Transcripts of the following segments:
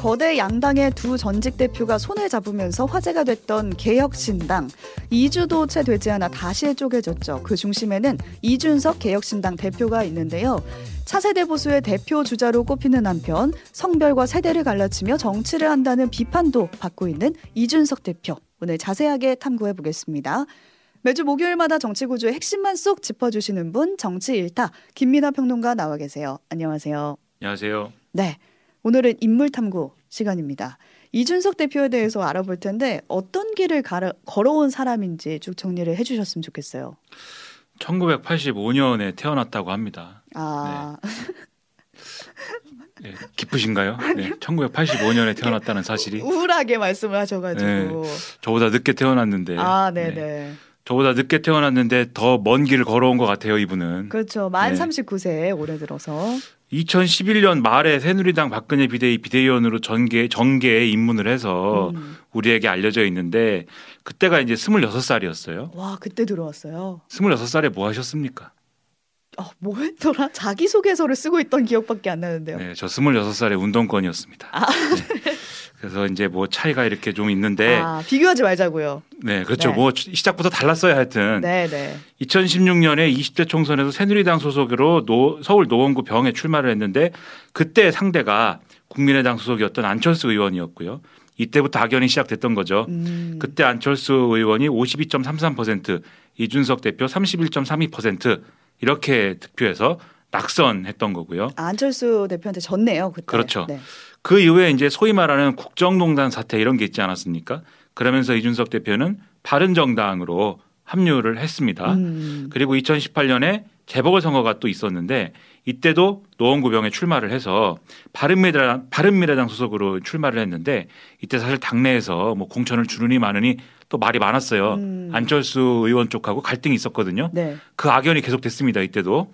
거대 양당의 두 전직 대표가 손을 잡으면서 화제가 됐던 개혁신당 2주도 채 되지 않아 다시 쪼개졌죠. 그 중심에는 이준석 개혁신당 대표가 있는데요. 차세대 보수의 대표 주자로 꼽히는 한편 성별과 세대를 갈라치며 정치를 한다는 비판도 받고 있는 이준석 대표. 오늘 자세하게 탐구해 보겠습니다. 매주 목요일마다 정치 구조의 핵심만 쏙 짚어주시는 분 정치 일타 김민아 평론가 나와 계세요. 안녕하세요. 안녕하세요. 네. 오늘은 인물 탐구 시간입니다. 이준석 대표에 대해서 알아볼 텐데 어떤 길을 가르, 걸어온 사람인지 쭉 정리를 해주셨으면 좋겠어요. 1985년에 태어났다고 합니다. 아, 네. 네, 기쁘신가요? 네, 1985년에 태어났다는 사실이 우울하게 말씀을 하셔가지고. 네. 저보다 늦게 태어났는데. 아, 네네. 네. 저보다 늦게 태어났는데 더 먼 길을 걸어온 것 같아요, 이분은. 그렇죠. 만 네. 39세에 올해 들어서. 2011년 말에 새누리당 박근혜 비대위 비대위원으로 전개 정계에 입문을 해서 음. 우리에게 알려져 있는데 그때가 이제 26살이었어요. 와, 그때 들어왔어요. 26살에 뭐 하셨습니까? 어, 뭐 했더라? 자기소개서를 쓰고 있던 기억밖에 안 나는데요. 네, 저 26살에 운동권이었습니다. 아. 네. 그래서 이제 뭐 차이가 이렇게 좀 있는데 아, 비교하지 말자고요. 네, 그렇죠. 네. 뭐 시작부터 달랐어요, 하여튼. 네 네. 2016년에 20대 총선에서 새누리당 소속으로 노, 서울 노원구 병에 출마를 했는데 그때 상대가 국민의당 소속이었던 안철수 의원이었고요. 이때부터 악연이 시작됐던 거죠. 음. 그때 안철수 의원이 52.33%, 이준석 대표 31.32% 이렇게 득표해서 낙선했던 거고요. 아, 안철수 대표한테 졌네요. 그때. 그렇죠. 네. 그 이후에 이제 소위 말하는 국정농단 사태 이런 게 있지 않았습니까? 그러면서 이준석 대표는 바른정당으로 합류를 했습니다. 음. 그리고 2018년에 재보궐 선거가 또 있었는데 이때도 노원구병에 출마를 해서 바른미래당, 바른미래당 소속으로 출마를 했는데 이때 사실 당내에서 뭐 공천을 주느니 마느니 또 말이 많았어요. 음. 안철수 의원 쪽하고 갈등이 있었거든요. 네. 그 악연이 계속됐습니다. 이때도.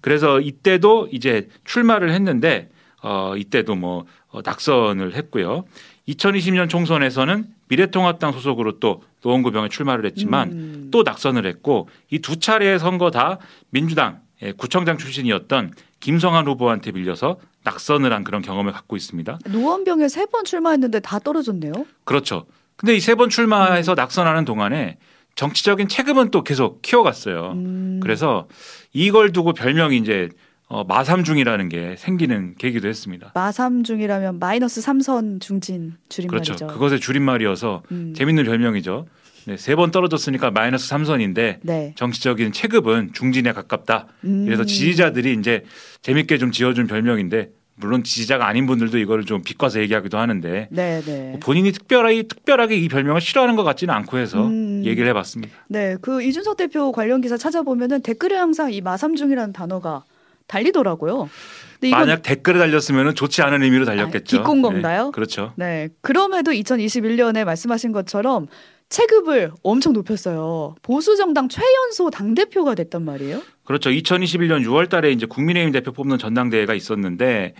그래서 이때도 이제 출마를 했는데 어 이때도 뭐 어, 낙선을 했고요. 2020년 총선에서는 미래통합당 소속으로 또 노원구병에 출마를 했지만 음. 또 낙선을 했고 이 두 차례의 선거 다 민주당 의 구청장 출신이었던 김성한 후보한테 밀려서 낙선을 한 그런 경험을 갖고 있습니다. 노원병에 세 번 출마했는데 다 떨어졌네요. 그렇죠. 근데 이 세 번 출마해서 음. 낙선하는 동안에 정치적인 체급은 또 계속 키워갔어요. 음. 그래서 이걸 두고 별명이 이제 어, 마삼중이라는 게 생기는 계기도 했습니다. 마삼중이라면 마이너스 삼선 중진 줄임말이죠. 그렇죠. 그것의 줄임말이어서 음. 재밌는 별명이죠. 네, 세 번 떨어졌으니까 마이너스 삼선인데 네. 정치적인 체급은 중진에 가깝다. 음. 그래서 지지자들이 이제 재밌게 좀 지어준 별명인데 물론 지지자가 아닌 분들도 이거를 좀 비꼬아서 얘기하기도 하는데 네, 네. 본인이 특별하게 특별하게 이 별명을 싫어하는 것 같지는 않고 해서 음. 얘기를 해봤습니다. 네, 그 이준석 대표 관련 기사 찾아보면은 댓글에 항상 이 마삼중이라는 단어가 달리더라고요. 근데 이건 만약 댓글에 달렸으면 좋지 않은 의미로 달렸겠죠. 아, 비꼰 건가요? 네, 그렇죠. 네, 그럼에도 2021년에 말씀하신 것처럼 체급을 엄청 높였어요. 보수 정당 최연소 당 대표가 됐단 말이에요. 그렇죠. 2021년 6월 달에 이제 국민의힘 대표 뽑는 전당대회가 있었는데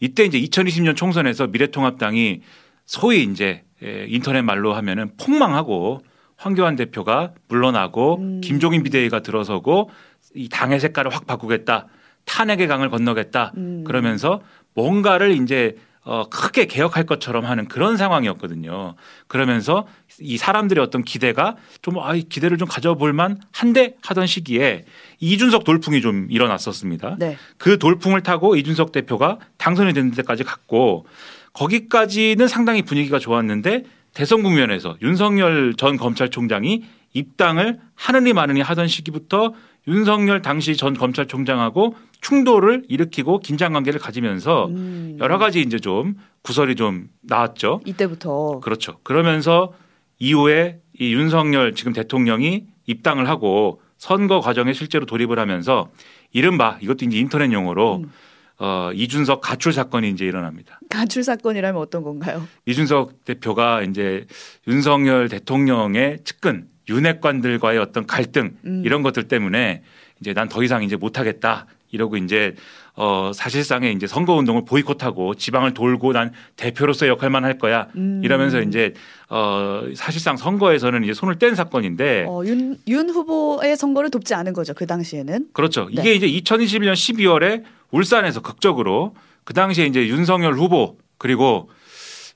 이때 이제 2020년 총선에서 미래통합당이 소위 이제 예, 인터넷 말로 하면은 폭망하고 황교안 대표가 물러나고 음. 김종인 비대위가 들어서고 이 당의 색깔을 확 바꾸겠다. 탄핵의 강을 건너겠다. 음. 그러면서 뭔가를 이제 어, 크게 개혁할 것처럼 하는 그런 상황이었거든요. 그러면서 이 사람들의 어떤 기대가 좀, 아, 이 기대를 좀 가져볼만 한데 하던 시기에 이준석 돌풍이 좀 일어났었습니다. 네. 그 돌풍을 타고 이준석 대표가 당선이 되는 데까지 갔고 거기까지는 상당히 분위기가 좋았는데 대선 국면에서 윤석열 전 검찰총장이 입당을 하느니 마느니 하던 시기부터 윤석열 당시 전 검찰총장하고 충돌을 일으키고 긴장 관계를 가지면서 음. 여러 가지 이제 좀 구설이 좀 나왔죠. 이때부터 그렇죠. 그러면서 이후에 이 윤석열 지금 대통령이 입당을 하고 선거 과정에 실제로 돌입을 하면서 이른바 이것도 이제 인터넷 용어로 음. 어, 이준석 가출 사건이 이제 일어납니다. 가출 사건이라면 어떤 건가요? 이준석 대표가 이제 윤석열 대통령의 측근 윤핵관들과의 어떤 갈등 음. 이런 것들 때문에 이제 난 더 이상 이제 못하겠다 이러고 이제 어 사실상의 이제 선거 운동을 보이콧하고 지방을 돌고 난 대표로서 역할만 할 거야 음. 이러면서 이제 어 사실상 선거에서는 이제 손을 뗀 사건인데 어, 윤, 윤 후보의 선거를 돕지 않은 거죠. 그 당시에는. 그렇죠. 네. 이게 이제 2021년 12월에 울산에서 극적으로 그 당시에 이제 윤석열 후보 그리고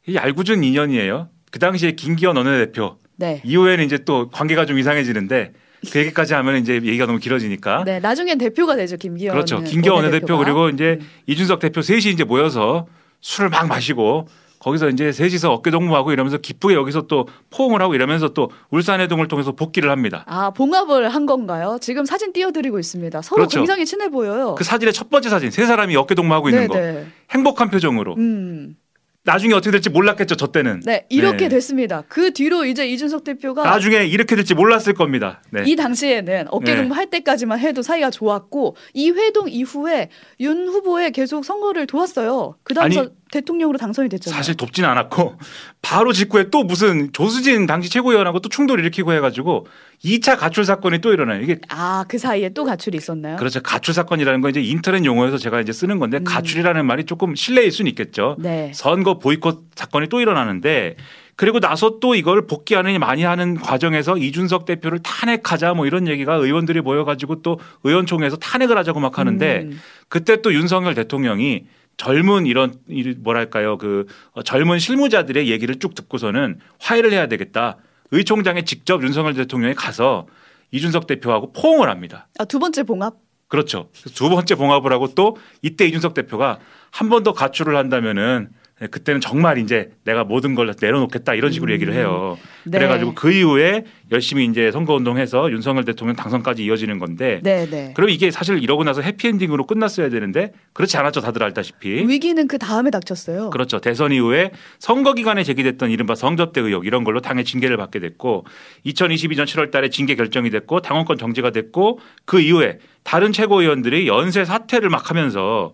이 얄궂은 인연이에요. 그 당시에 김기현 원내대표 네. 이후에는 이제 또 관계가 좀 이상해지는데 그 얘기까지 하면 이제 얘기가 너무 길어지니까. 네, 나중엔 대표가 되죠 김기현. 그렇죠. 김기현 원내대표 그리고 이제 음. 이준석 대표 셋이 이제 모여서 술을 막 마시고 거기서 이제 셋이서 어깨 동무하고 이러면서 기쁘게 여기서 또 포옹을 하고 이러면서 또 울산 회동을 통해서 복귀를 합니다. 아 봉합을 한 건가요? 지금 사진 띄워드리고 있습니다. 서로 그렇죠. 굉장히 친해 보여요. 그 사진의 첫 번째 사진 세 사람이 어깨 동무하고 있는 네네. 거 행복한 표정으로. 음. 나중에 어떻게 될지 몰랐겠죠 저 때는. 네 이렇게 네. 됐습니다. 그 뒤로 이제 이준석 대표가 나중에 이렇게 될지 몰랐을 겁니다. 네. 이 당시에는 어깨 동무 네. 할 때까지만 해도 사이가 좋았고 이 회동 이후에 윤 후보에 계속 선거를 도왔어요. 그 다음서 아니, 대통령으로 당선이 됐잖아요. 사실 돕진 않았고 바로 직후에 또 무슨 조수진 당시 최고위원하고 또 충돌 일으키고 해가지고 2차 가출 사건이 또 일어나요. 이게 아 그 사이에 또 가출이 있었나요? 그렇죠. 가출 사건이라는 건 이제 인터넷 용어에서 제가 이제 쓰는 건데 음. 가출이라는 말이 조금 실례일 수는 있겠죠. 네. 선거 보이콧 사건이 또 일어나는데 그리고 나서 또 이걸 복귀하느니 많이 하는 과정에서 이준석 대표를 탄핵하자 뭐 이런 얘기가 의원들이 모여가지고 또 의원총회에서 탄핵을 하자고 막 하는데 음. 그때 또 윤석열 대통령이 젊은 이런 이 뭐랄까요 그 어, 젊은 실무자들의 얘기를 쭉 듣고서는 화해를 해야 되겠다. 의 총장에 직접 윤석열 대통령이 가서 이준석 대표하고 포옹을 합니다. 아, 두 번째 봉합. 그렇죠. 두 번째 봉합을 하고 또 이때 이준석 대표가 한 번 더 가출을 한다면은 네, 그때는 정말 이제 내가 모든 걸 내려놓겠다 이런 식으로 음. 얘기를 해요. 네. 그래가지고 그 이후에 열심히 이제 선거운동해서 윤석열 대통령 당선까지 이어지는 건데 네, 네. 그럼 이게 사실 이러고 나서 해피엔딩으로 끝났어야 되는데 그렇지 않았죠 다들 알다시피. 위기는 그 다음에 닥쳤어요. 그렇죠. 대선 이후에 선거 기간에 제기됐던 이른바 성접대 의혹 이런 걸로 당의 징계를 받게 됐고 2022년 7월 달에 징계 결정이 됐고 당원권 정지가 됐고 그 이후에 다른 최고위원들이 연쇄 사퇴를 막 하면서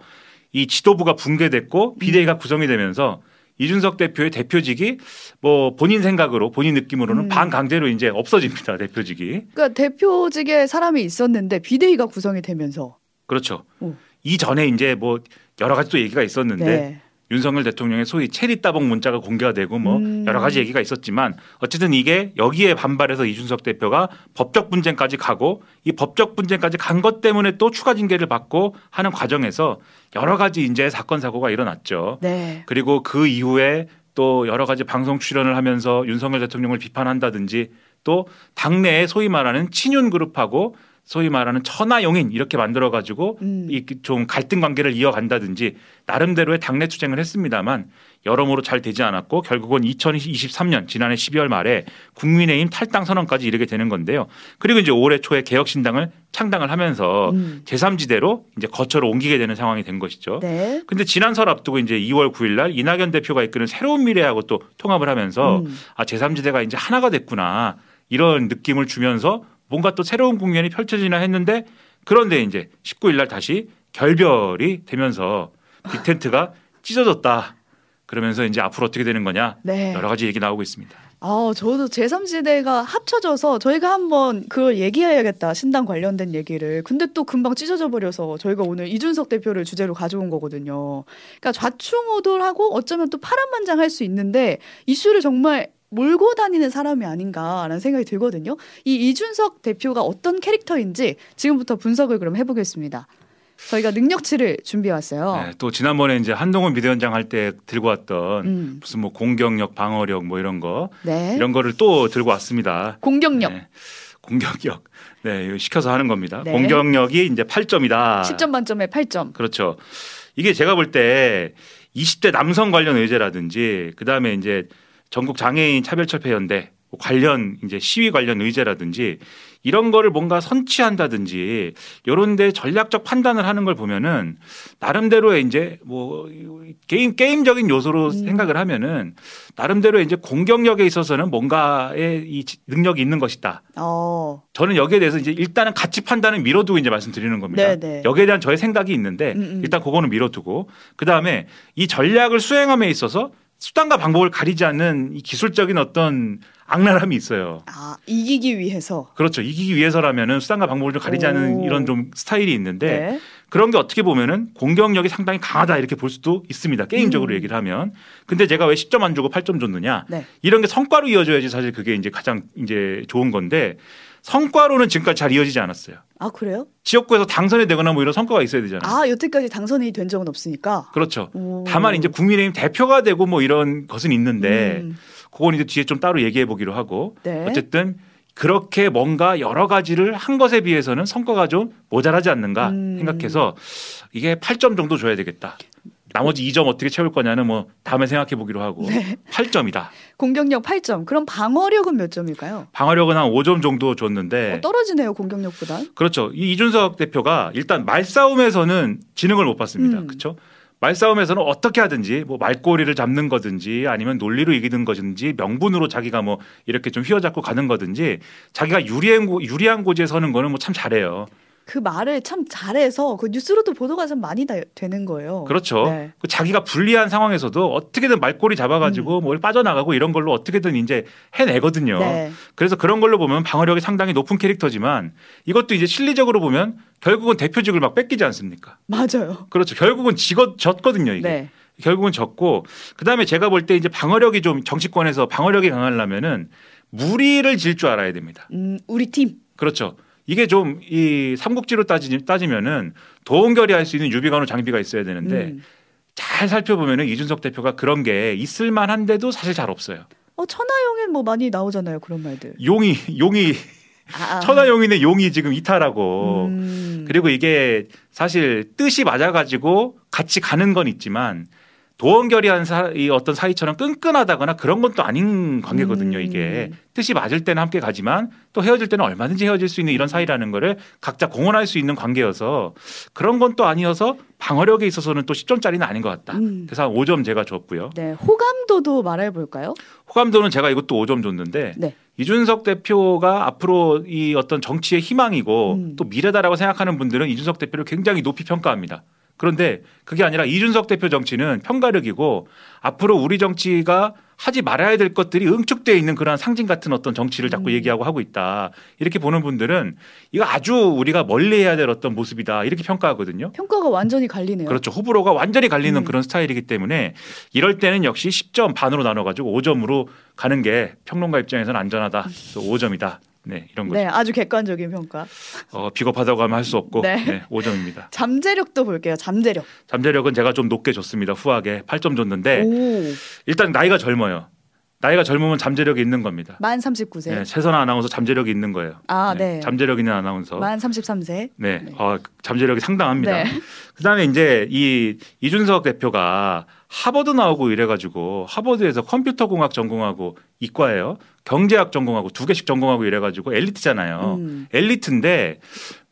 이 지도부가 붕괴됐고 비대위가 구성이 되면서 이준석 대표의 대표직이 뭐 본인 생각으로 본인 느낌으로는 음. 반강제로 이제 없어집니다. 대표직이. 그러니까 대표직에 사람이 있었는데 비대위가 구성이 되면서 그렇죠. 오. 이전에 이제 뭐 여러 가지 또 얘기가 있었는데 네. 윤석열 대통령의 소위 체리 따봉 문자가 공개가 되고 뭐 음. 여러 가지 얘기가 있었지만 어쨌든 이게 여기에 반발해서 이준석 대표가 법적 분쟁까지 가고 이 법적 분쟁까지 간 것 때문에 또 추가 징계를 받고 하는 과정에서 여러 가지 이제 사건 사고가 일어났죠. 네. 그리고 그 이후에 또 여러 가지 방송 출연을 하면서 윤석열 대통령을 비판한다든지 또 당내에 소위 말하는 친윤 그룹하고 소위 말하는 천하용인 이렇게 만들어 가지고 음. 이좀 갈등 관계를 이어간다든지 나름대로의 당내 투쟁을 했습니다만 여러모로 잘 되지 않았고 결국은 2023년 지난해 12월 말에 국민의힘 탈당 선언까지 이르게 되는 건데요. 그리고 이제 올해 초에 개혁신당을 창당을 하면서 음. 제3지대로 이제 거처로 옮기게 되는 상황이 된 것이죠. 네. 근데 지난 설 앞두고 이제 2월 9일 날 이낙연 대표가 이끄는 새로운 미래하고 또 통합을 하면서 음. 아 제3지대가 이제 하나가 됐구나 이런 느낌을 주면서 뭔가 또 새로운 국면이 펼쳐지나 했는데 그런데 이제 19일 날 다시 결별이 되면서 빅텐트가 찢어졌다. 그러면서 이제 앞으로 어떻게 되는 거냐 네. 여러 가지 얘기 나오고 있습니다. 아, 저도 제3지대가 합쳐져서 저희가 한번 그걸 얘기해야겠다. 신당 관련된 얘기를. 근데 또 금방 찢어져 버려서 저희가 오늘 이준석 대표를 주제로 가져온 거거든요. 그러니까 좌충우돌하고 어쩌면 또 파란만장할 수 있는데 이슈를 정말 몰고 다니는 사람이 아닌가라는 생각이 들거든요. 이 이준석 대표가 어떤 캐릭터인지 지금부터 분석을 그럼 해보겠습니다. 저희가 능력치를 준비해 왔어요. 네, 또 지난번에 이제 한동훈 비대위원장 할 때 들고 왔던 음, 무슨 뭐 공격력, 방어력 뭐 이런 거 네. 이런 거를 또 들고 왔습니다. 공격력 네. 공격력. 네, 이거 시켜서 하는 겁니다. 네. 공격력이 이제 8점이다. 10점 만점에 8점. 그렇죠. 이게 제가 볼 때 20대 남성 관련 의제라든지 그다음에 이제 전국 장애인 차별철폐 연대 관련 이제 시위 관련 의제라든지 이런 거를 뭔가 선취한다든지 요런 데 전략적 판단을 하는 걸 보면은 나름대로의 이제 뭐 게임 게임적인 요소로 음. 생각을 하면은 나름대로 이제 공격력에 있어서는 뭔가의 이 능력이 있는 것이다. 어. 저는 여기에 대해서 이제 일단은 가치 판단은 미뤄두고 이제 말씀드리는 겁니다. 네네. 여기에 대한 저의 생각이 있는데 음, 음. 일단 그거는 미뤄두고 그 다음에 이 전략을 수행함에 있어서 수단과 방법을 가리지 않는 이 기술적인 어떤 악랄함이 있어요. 아, 이기기 위해서. 그렇죠. 이기기 위해서라면은 수단과 방법을 좀 가리지 않는 오. 이런 좀 스타일이 있는데 네. 그런 게 어떻게 보면은 공격력이 상당히 강하다 이렇게 볼 수도 있습니다. 게임적으로 음. 얘기를 하면. 근데 제가 왜 10점 안 주고 8점 줬느냐? 네. 이런 게 성과로 이어져야지 사실 그게 이제 가장 이제 좋은 건데 성과로는 지금까지 잘 이어지지 않았어요. 아, 그래요? 지역구에서 당선이 되거나 뭐 이런 성과가 있어야 되잖아요. 아, 여태까지 당선이 된 적은 없으니까. 그렇죠. 오. 다만 이제 국민의힘 대표가 되고 뭐 이런 것은 있는데 음. 그건 이제 뒤에 좀 따로 얘기해 보기로 하고 네. 어쨌든 그렇게 뭔가 여러 가지를 한 것에 비해서는 성과가 좀 모자라지 않는가 음. 생각해서 이게 8점 정도 줘야 되겠다. 나머지 2점 어떻게 채울 거냐는 뭐 다음에 생각해 보기로 하고 네. 8점이다. 공격력 8점. 그럼 방어력은 몇 점일까요? 방어력은 한 5점 정도 줬는데 어, 떨어지네요 공격력보다. 그렇죠. 이 이준석 대표가 일단 말싸움에서는 진흥을 못 받습니다. 음. 그렇죠? 말싸움에서는 어떻게 하든지 뭐 말꼬리를 잡는 거든지 아니면 논리로 이기는 거든지 명분으로 자기가 뭐 이렇게 좀 휘어잡고 가는 거든지 자기가 유리한 고, 유리한 고지에 서는 거는 뭐 참 잘해요. 그 말을 참 잘해서 그 뉴스로도 보도가 좀 많이 다- 되는 거예요. 그렇죠. 네. 그 자기가 불리한 상황에서도 어떻게든 말꼬리 잡아가지고 뭘 빠져나가고 이런 걸로 어떻게든 이제 해내거든요. 음. 네. 그래서 그런 걸로 보면 방어력이 상당히 높은 캐릭터지만 이것도 이제 실리적으로 보면 결국은 대표직을 막 뺏기지 않습니까? 맞아요. 그렇죠. 결국은 지거 졌거든요. 이게. 네. 결국은 졌고 그다음에 제가 볼 때 이제 방어력이 좀 정치권에서 방어력이 강하려면은 무리를 질 줄 알아야 됩니다. 음, 우리 팀. 그렇죠. 이게 좀 이 삼국지로 따지, 따지면은 도원결이 할 수 있는 유비관우 장비가 있어야 되는데 음. 잘 살펴보면은 이준석 대표가 그런 게 있을 만한데도 사실 잘 없어요. 어 천하용엔 뭐 많이 나오잖아요 그런 말들. 용이 용이 아, 아. 천하용인의 용이 지금 이탈하고 음. 그리고 이게 사실 뜻이 맞아가지고 같이 가는 건 있지만 도원결의한 사, 이 어떤 사이처럼 끈끈하다거나 그런 건 또 아닌 관계거든요. 음. 이게 뜻이 맞을 때는 함께 가지만 또 헤어질 때는 얼마든지 헤어질 수 있는 이런 사이라는 거를 각자 공언할 수 있는 관계여서 그런 건 또 아니어서 방어력에 있어서는 또 10점짜리는 아닌 것 같다. 음. 그래서 한 5점 제가 줬고요. 네 호감도도 말해 볼까요? 호감도는 제가 이것도 5점 줬는데 네. 이준석 대표가 앞으로 이 어떤 정치의 희망이고 음. 또 미래다라고 생각하는 분들은 이준석 대표를 굉장히 높이 평가합니다. 그런데 그게 아니라 이준석 대표 정치는 편가르기고 앞으로 우리 정치가 하지 말아야 될 것들이 응축되어 있는 그러한 상징 같은 어떤 정치를 자꾸 음. 얘기하고 하고 있다. 이렇게 보는 분들은 이거 아주 우리가 멀리 해야 될 어떤 모습이다. 이렇게 평가하거든요. 평가가 완전히 갈리네요. 그렇죠. 호불호가 완전히 갈리는 음. 그런 스타일이기 때문에 이럴 때는 역시 10점 반으로 나눠 가지고 5점으로 가는 게 평론가 입장에서는 안전하다. 그래서 5점이다. 네, 이런 거죠. 네 아주 객관적인 평가. 어, 비겁하다고 하면 할 수 없고 네. 네. 5점입니다. 잠재력도 볼게요. 잠재력. 잠재력은 제가 좀 높게 줬습니다. 후하게 8점 줬는데 오 일단 나이가 젊어요. 나이가 젊으면 잠재력이 있는 겁니다. 만 39세. 네, 최선아 아나운서 잠재력이 있는 거예요. 아 네. 잠재력 있는 아나운서. 만 33세. 네, 네. 어, 잠재력이 상당합니다. 네. 그다음에 이제 이 이준석 대표가 하버드 나오고 이래가지고 하버드에서 컴퓨터 공학 전공하고 이과예요. 경제학 전공하고 두 개씩 전공하고 이래가지고 엘리트잖아요. 음. 엘리트인데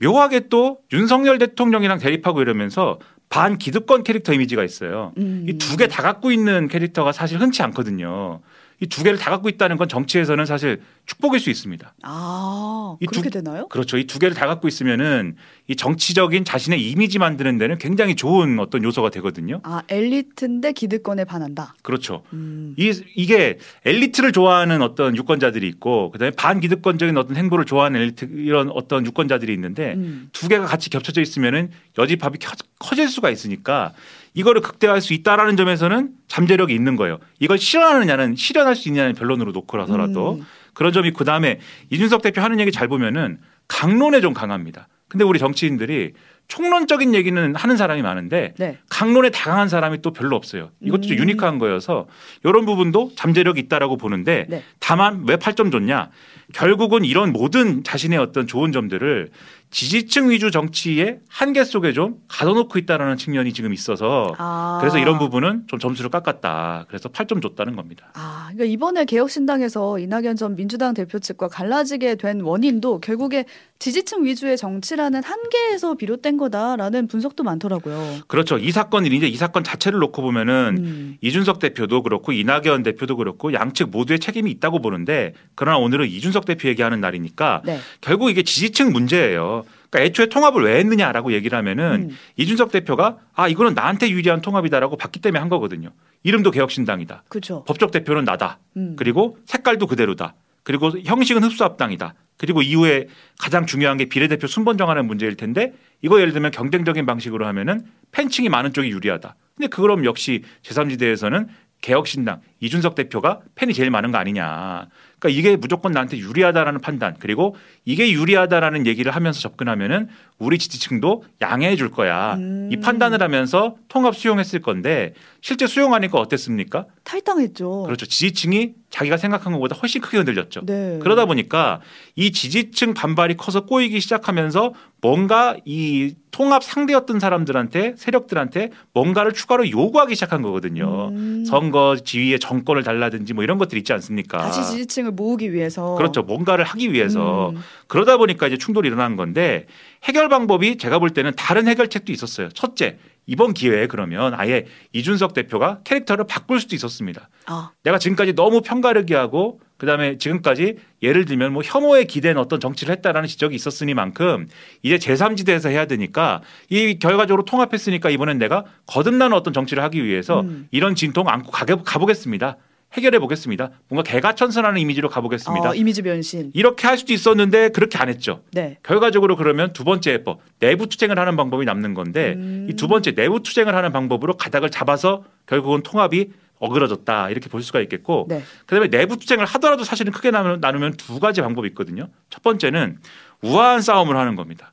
묘하게 또 윤석열 대통령이랑 대립하고 이러면서 반 기득권 캐릭터 이미지가 있어요. 음. 이두 개 다 갖고 있는 캐릭터가 사실 흔치 않거든요. 이 두 개를 다 갖고 있다는 건 정치에서는 사실 축복일 수 있습니다. 아 이 그렇게 두- 되나요? 그렇죠. 이 두 개를 다 갖고 있으면은 이 정치적인 자신의 이미지 만드는 데는 굉장히 좋은 어떤 요소가 되거든요. 아 엘리트인데 기득권에 반한다. 그렇죠. 음. 이, 이게 엘리트를 좋아하는 어떤 유권자들이 있고 그다음에 반기득권적인 어떤 행보를 좋아하는 엘리트 이런 어떤 유권자들이 있는데 음. 두 개가 같이 겹쳐져 있으면은 여지밥이 켜- 커질 수가 있으니까 이거를 극대화할 수 있다라는 점에서는 잠재력이 있는 거예요. 이걸 실현하느냐는 실현할 수 있냐는 변론으로 놓고라서라도 음. 그런 점이 그 다음에 이준석 대표 하는 얘기 잘 보면은 강론에 좀 강합니다. 근데 우리 정치인들이 총론적인 얘기는 하는 사람이 많은데 네. 강론에 다강한 사람이 또 별로 없어요. 이것도 좀 음. 유니크한 거여서 이런 부분도 잠재력이 있다라고 보는데 네. 다만 왜 8점 줬냐? 결국은 이런 모든 자신의 어떤 좋은 점들을 지지층 위주 정치의 한계 속에 좀 가둬놓고 있다라는 측면이 지금 있어서 아. 그래서 이런 부분은 좀 점수를 깎았다. 그래서 8점 줬다는 겁니다. 아, 그러니까 이번에 개혁신당에서 이낙연 전 민주당 대표 측과 갈라지게 된 원인도 결국에 지지층 위주의 정치라는 한계에서 비롯된 거다라는 분석도 많더라고요. 그렇죠. 이 사건이 이제 이 사건 자체를 놓고 보면은 음. 이준석 대표도 그렇고 이낙연 대표도 그렇고 양측 모두의 책임이 있다고 보는데 그러나 오늘은 이준석 대표 얘기하는 날이니까 네. 결국 이게 지지층 문제예요. 그러니까 애초에 통합을 왜 했느냐라고 얘기를 하면은 음. 이준석 대표가 아 이거는 나한테 유리한 통합이다라고 봤기 때문에 한 거거든요. 이름도 개혁신당이다. 그렇죠. 법적 대표는 나다. 음. 그리고 색깔도 그대로다. 그리고 형식은 흡수합당이다. 그리고 이후에 가장 중요한 게 비례대표 순번 정하는 문제일 텐데 이거 예를 들면 경쟁적인 방식으로 하면은 팬층이 많은 쪽이 유리하다. 근데 그럼 역시 제3지대에서는 개혁신당 이준석 대표가 팬이 제일 많은 거 아니냐. 그러니까 이게 무조건 나한테 유리하다라는 판단 그리고 이게 유리하다라는 얘기를 하면서 접근하면은 우리 지지층도 양해해 줄 거야. 음. 이 판단을 하면서 통합 수용했을 건데 실제 수용하니까 어땠습니까? 탈당했죠. 그렇죠. 지지층이 자기가 생각한 것보다 훨씬 크게 흔들렸죠. 네. 그러다 보니까 이 지지층 반발이 커서 꼬이기 시작하면서 뭔가 이 통합 상대였던 사람들한테 세력들한테 뭔가를 추가로 요구하기 시작한 거거든요. 음. 선거 지위의 정권을 달라든지 뭐 이런 것들 있지 않습니까? 다시 지지층을 모으기 위해서 그렇죠. 뭔가를 하기 위해서 음. 그러다 보니까 이제 충돌이 일어난 건데 해결 방법이 제가 볼 때는 다른 해결책도 있었어요. 첫째, 이번 기회에 그러면 아예 이준석 대표가 캐릭터를 바꿀 수도 있었습니다. 아, 내가 지금까지 너무 편가르기 하고 그다음에 지금까지 예를 들면 뭐 혐오에 기댄 어떤 정치를 했다라는 지적이 있었으니만큼 이제 제3지대에서 해야 되니까 이 결과적으로 통합했으니까 이번엔 내가 거듭나는 어떤 정치를 하기 위해서 음. 이런 진통 안고 가보겠습니다. 해결해 보겠습니다. 뭔가 개가천선하는 이미지로 가보겠습니다. 어, 이미지 변신. 이렇게 할 수도 있었는데 그렇게 안 했죠. 네. 결과적으로 그러면 두 번째 해법 내부 투쟁을 하는 방법이 남는 건데 음. 이두 번째 내부 투쟁을 하는 방법으로 가닥을 잡아서 결국은 통합이 어그러졌다 이렇게 볼 수가 있겠고 네. 그다음에 내부 투쟁을 하더라도 사실은 크게 나누면, 나누면 두 가지 방법이 있거든요. 첫 번째는 우아한 싸움을 하는 겁니다.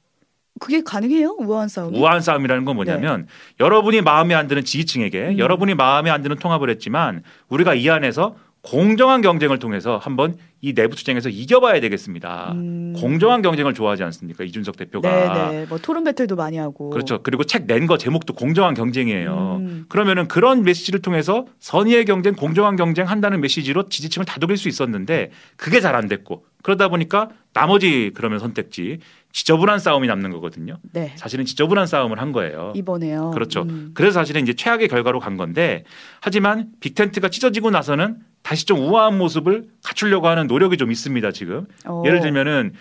그게 가능해요? 우아한 싸움이? 우아한 싸움이라는 건 뭐냐면 여러분이 마음에 안 드는 지지층에게 네. 음. 여러분이 마음에 안 드는 통합을 했지만 우리가 이 안에서 공정한 경쟁을 통해서 한번 이 내부 투쟁에서 이겨봐야 되겠습니다. 음. 공정한 경쟁을 좋아하지 않습니까? 이준석 대표가. 네네. 뭐 토론 배틀도 많이 하고. 그렇죠. 그리고 책 낸 거 제목도 공정한 경쟁이에요. 음. 그러면은 그런 메시지를 통해서 선의의 경쟁, 공정한 경쟁 한다는 메시지로 지지층을 다독일 수 있었는데 그게 잘 안 됐고 그러다 보니까 나머지 그러면 선택지 지저분한 싸움이 남는 거거든요. 네. 사실은 지저분한 싸움을 한 거예요. 이번에요. 그렇죠. 음. 그래서 사실은 이제 최악의 결과로 간 건데 하지만 빅텐트가 찢어지고 나서는 다시 좀 우아한 모습을 갖추려고 하는 노력이 좀 있습니다, 지금. 어. 예를 들면은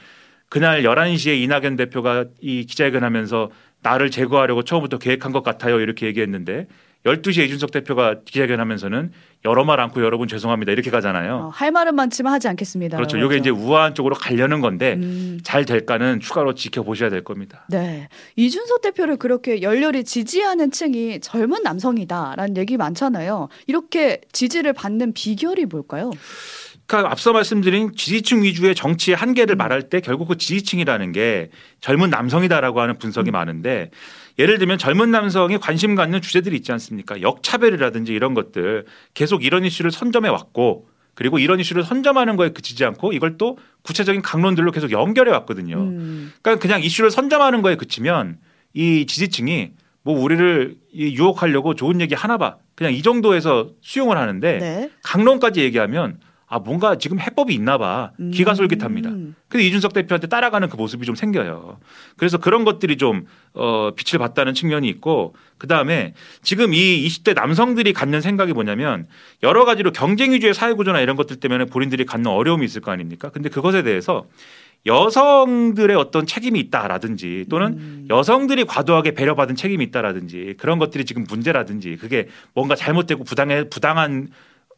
그날 11시에 이낙연 대표가 이 기자회견 하면서 나를 제거하려고 처음부터 계획한 것 같아요. 이렇게 얘기했는데 12시에 이준석 대표가 기자회견 하면서는 여러 말 않고 여러분 죄송합니다. 이렇게 가잖아요. 어, 할 말은 많지만 하지 않겠습니다. 그렇죠. 이게 이제 우아한 쪽으로 가려는 건데 음. 잘 될까는 추가로 지켜보셔야 될 겁니다. 네. 이준석 대표를 그렇게 열렬히 지지하는 층이 젊은 남성이다라는 얘기 많잖아요. 이렇게 지지를 받는 비결이 뭘까요? 그러니까 앞서 말씀드린 지지층 위주의 정치의 한계를 음. 말할 때 결국 그 지지층이라는 게 젊은 남성이다라고 하는 분석이 음. 많은데 예를 들면 젊은 남성이 관심 갖는 주제들이 있지 않습니까? 역차별이라든지 이런 것들 계속 이런 이슈를 선점해 왔고 그리고 이런 이슈를 선점하는 거에 그치지 않고 이걸 또 구체적인 강론들로 계속 연결해 왔거든요. 음. 그러니까 그냥 이슈를 선점하는 거에 그치면 이 지지층이 뭐 우리를 이 유혹하려고 좋은 얘기 하나 봐. 그냥 이 정도에서 수용을 하는데 네. 강론까지 얘기하면 아 뭔가 지금 해법이 있나 봐 기가 음. 솔깃합니다. 근데 이준석 대표한테 따라가는 그 모습이 좀 생겨요. 그래서 그런 것들이 좀 어, 빛을 봤다는 측면이 있고 그 다음에 지금 이 20대 남성들이 갖는 생각이 뭐냐면 여러 가지로 경쟁 위주의 사회 구조나 이런 것들 때문에 본인들이 갖는 어려움이 있을 거 아닙니까? 근데 그것에 대해서 여성들의 어떤 책임이 있다라든지 또는 음. 여성들이 과도하게 배려받은 책임이 있다라든지 그런 것들이 지금 문제라든지 그게 뭔가 잘못되고 부당해 부당한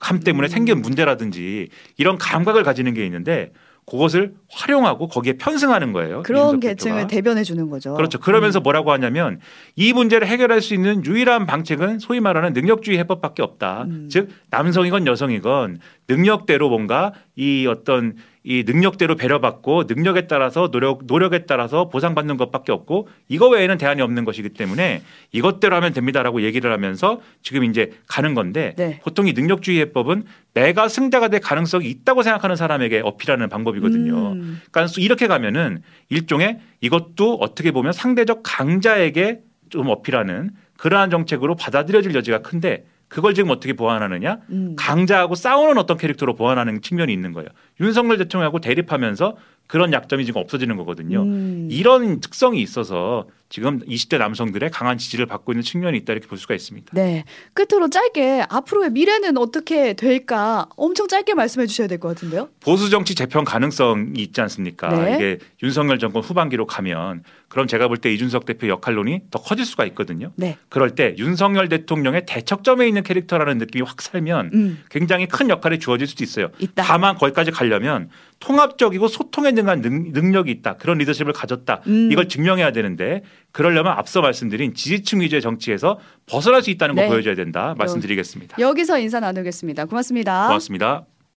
함 때문에 음. 생긴 문제라든지 이런 감각을 가지는 게 있는데 그것을 활용하고 거기에 편승하는 거예요. 그런 계층을. 대변해 주는 거죠. 그렇죠. 그러면서 음. 뭐라고 하냐면 이 문제를 해결할 수 있는 유일한 방책은 소위 말하는 능력주의 해법밖에 없다. 음. 즉 남성이건 여성이건 능력대로 뭔가 이 어떤 이 능력대로 배려받고 능력에 따라서 노력 노력에 따라서 보상받는 것밖에 없고 이거 외에는 대안이 없는 것이기 때문에 이것대로 하면 됩니다라고 얘기를 하면서 지금 이제 가는 건데 네. 보통 이 능력주의 해법은 내가 승자가 될 가능성이 있다고 생각하는 사람에게 어필하는 방법이거든요. 음. 그러니까 이렇게 가면은 일종의 이것도 어떻게 보면 상대적 강자에게 좀 어필하는 그러한 정책으로 받아들여질 여지가 큰데 그걸 지금 어떻게 보완하느냐? 음. 강자하고 싸우는 어떤 캐릭터로 보완하는 측면이 있는 거예요. 윤석열 대통령하고 대립하면서 그런 약점이 지금 없어지는 거거든요. 음. 이런 특성이 있어서 지금 20대 남성들의 강한 지지를 받고 있는 측면이 있다 이렇게 볼 수가 있습니다. 네. 끝으로 짧게 앞으로의 미래는 어떻게 될까 엄청 짧게 말씀해 주셔야 될 것 같은데요. 보수 정치 재편 가능성이 있지 않습니까? 네. 이게 윤석열 정권 후반기로 가면 그럼 제가 볼 때 이준석 대표 역할론이 더 커질 수가 있거든요. 네. 그럴 때 윤석열 대통령의 대척점에 있는 캐릭터라는 느낌이 확 살면 음. 굉장히 큰 역할이 주어질 수도 있어요. 있다. 다만 거기까지 가려면 통합적이고 소통에 능한 능, 능력이 있다. 그런 리더십을 가졌다. 음. 이걸 증명해야 되는데 그러려면 앞서 말씀드린 지지층 위주의 정치에서 벗어날 수 있다는 걸 네. 보여줘야 된다. 말씀드리겠습니다. 여기서 인사 나누겠습니다. 고맙습니다. 고맙습니다.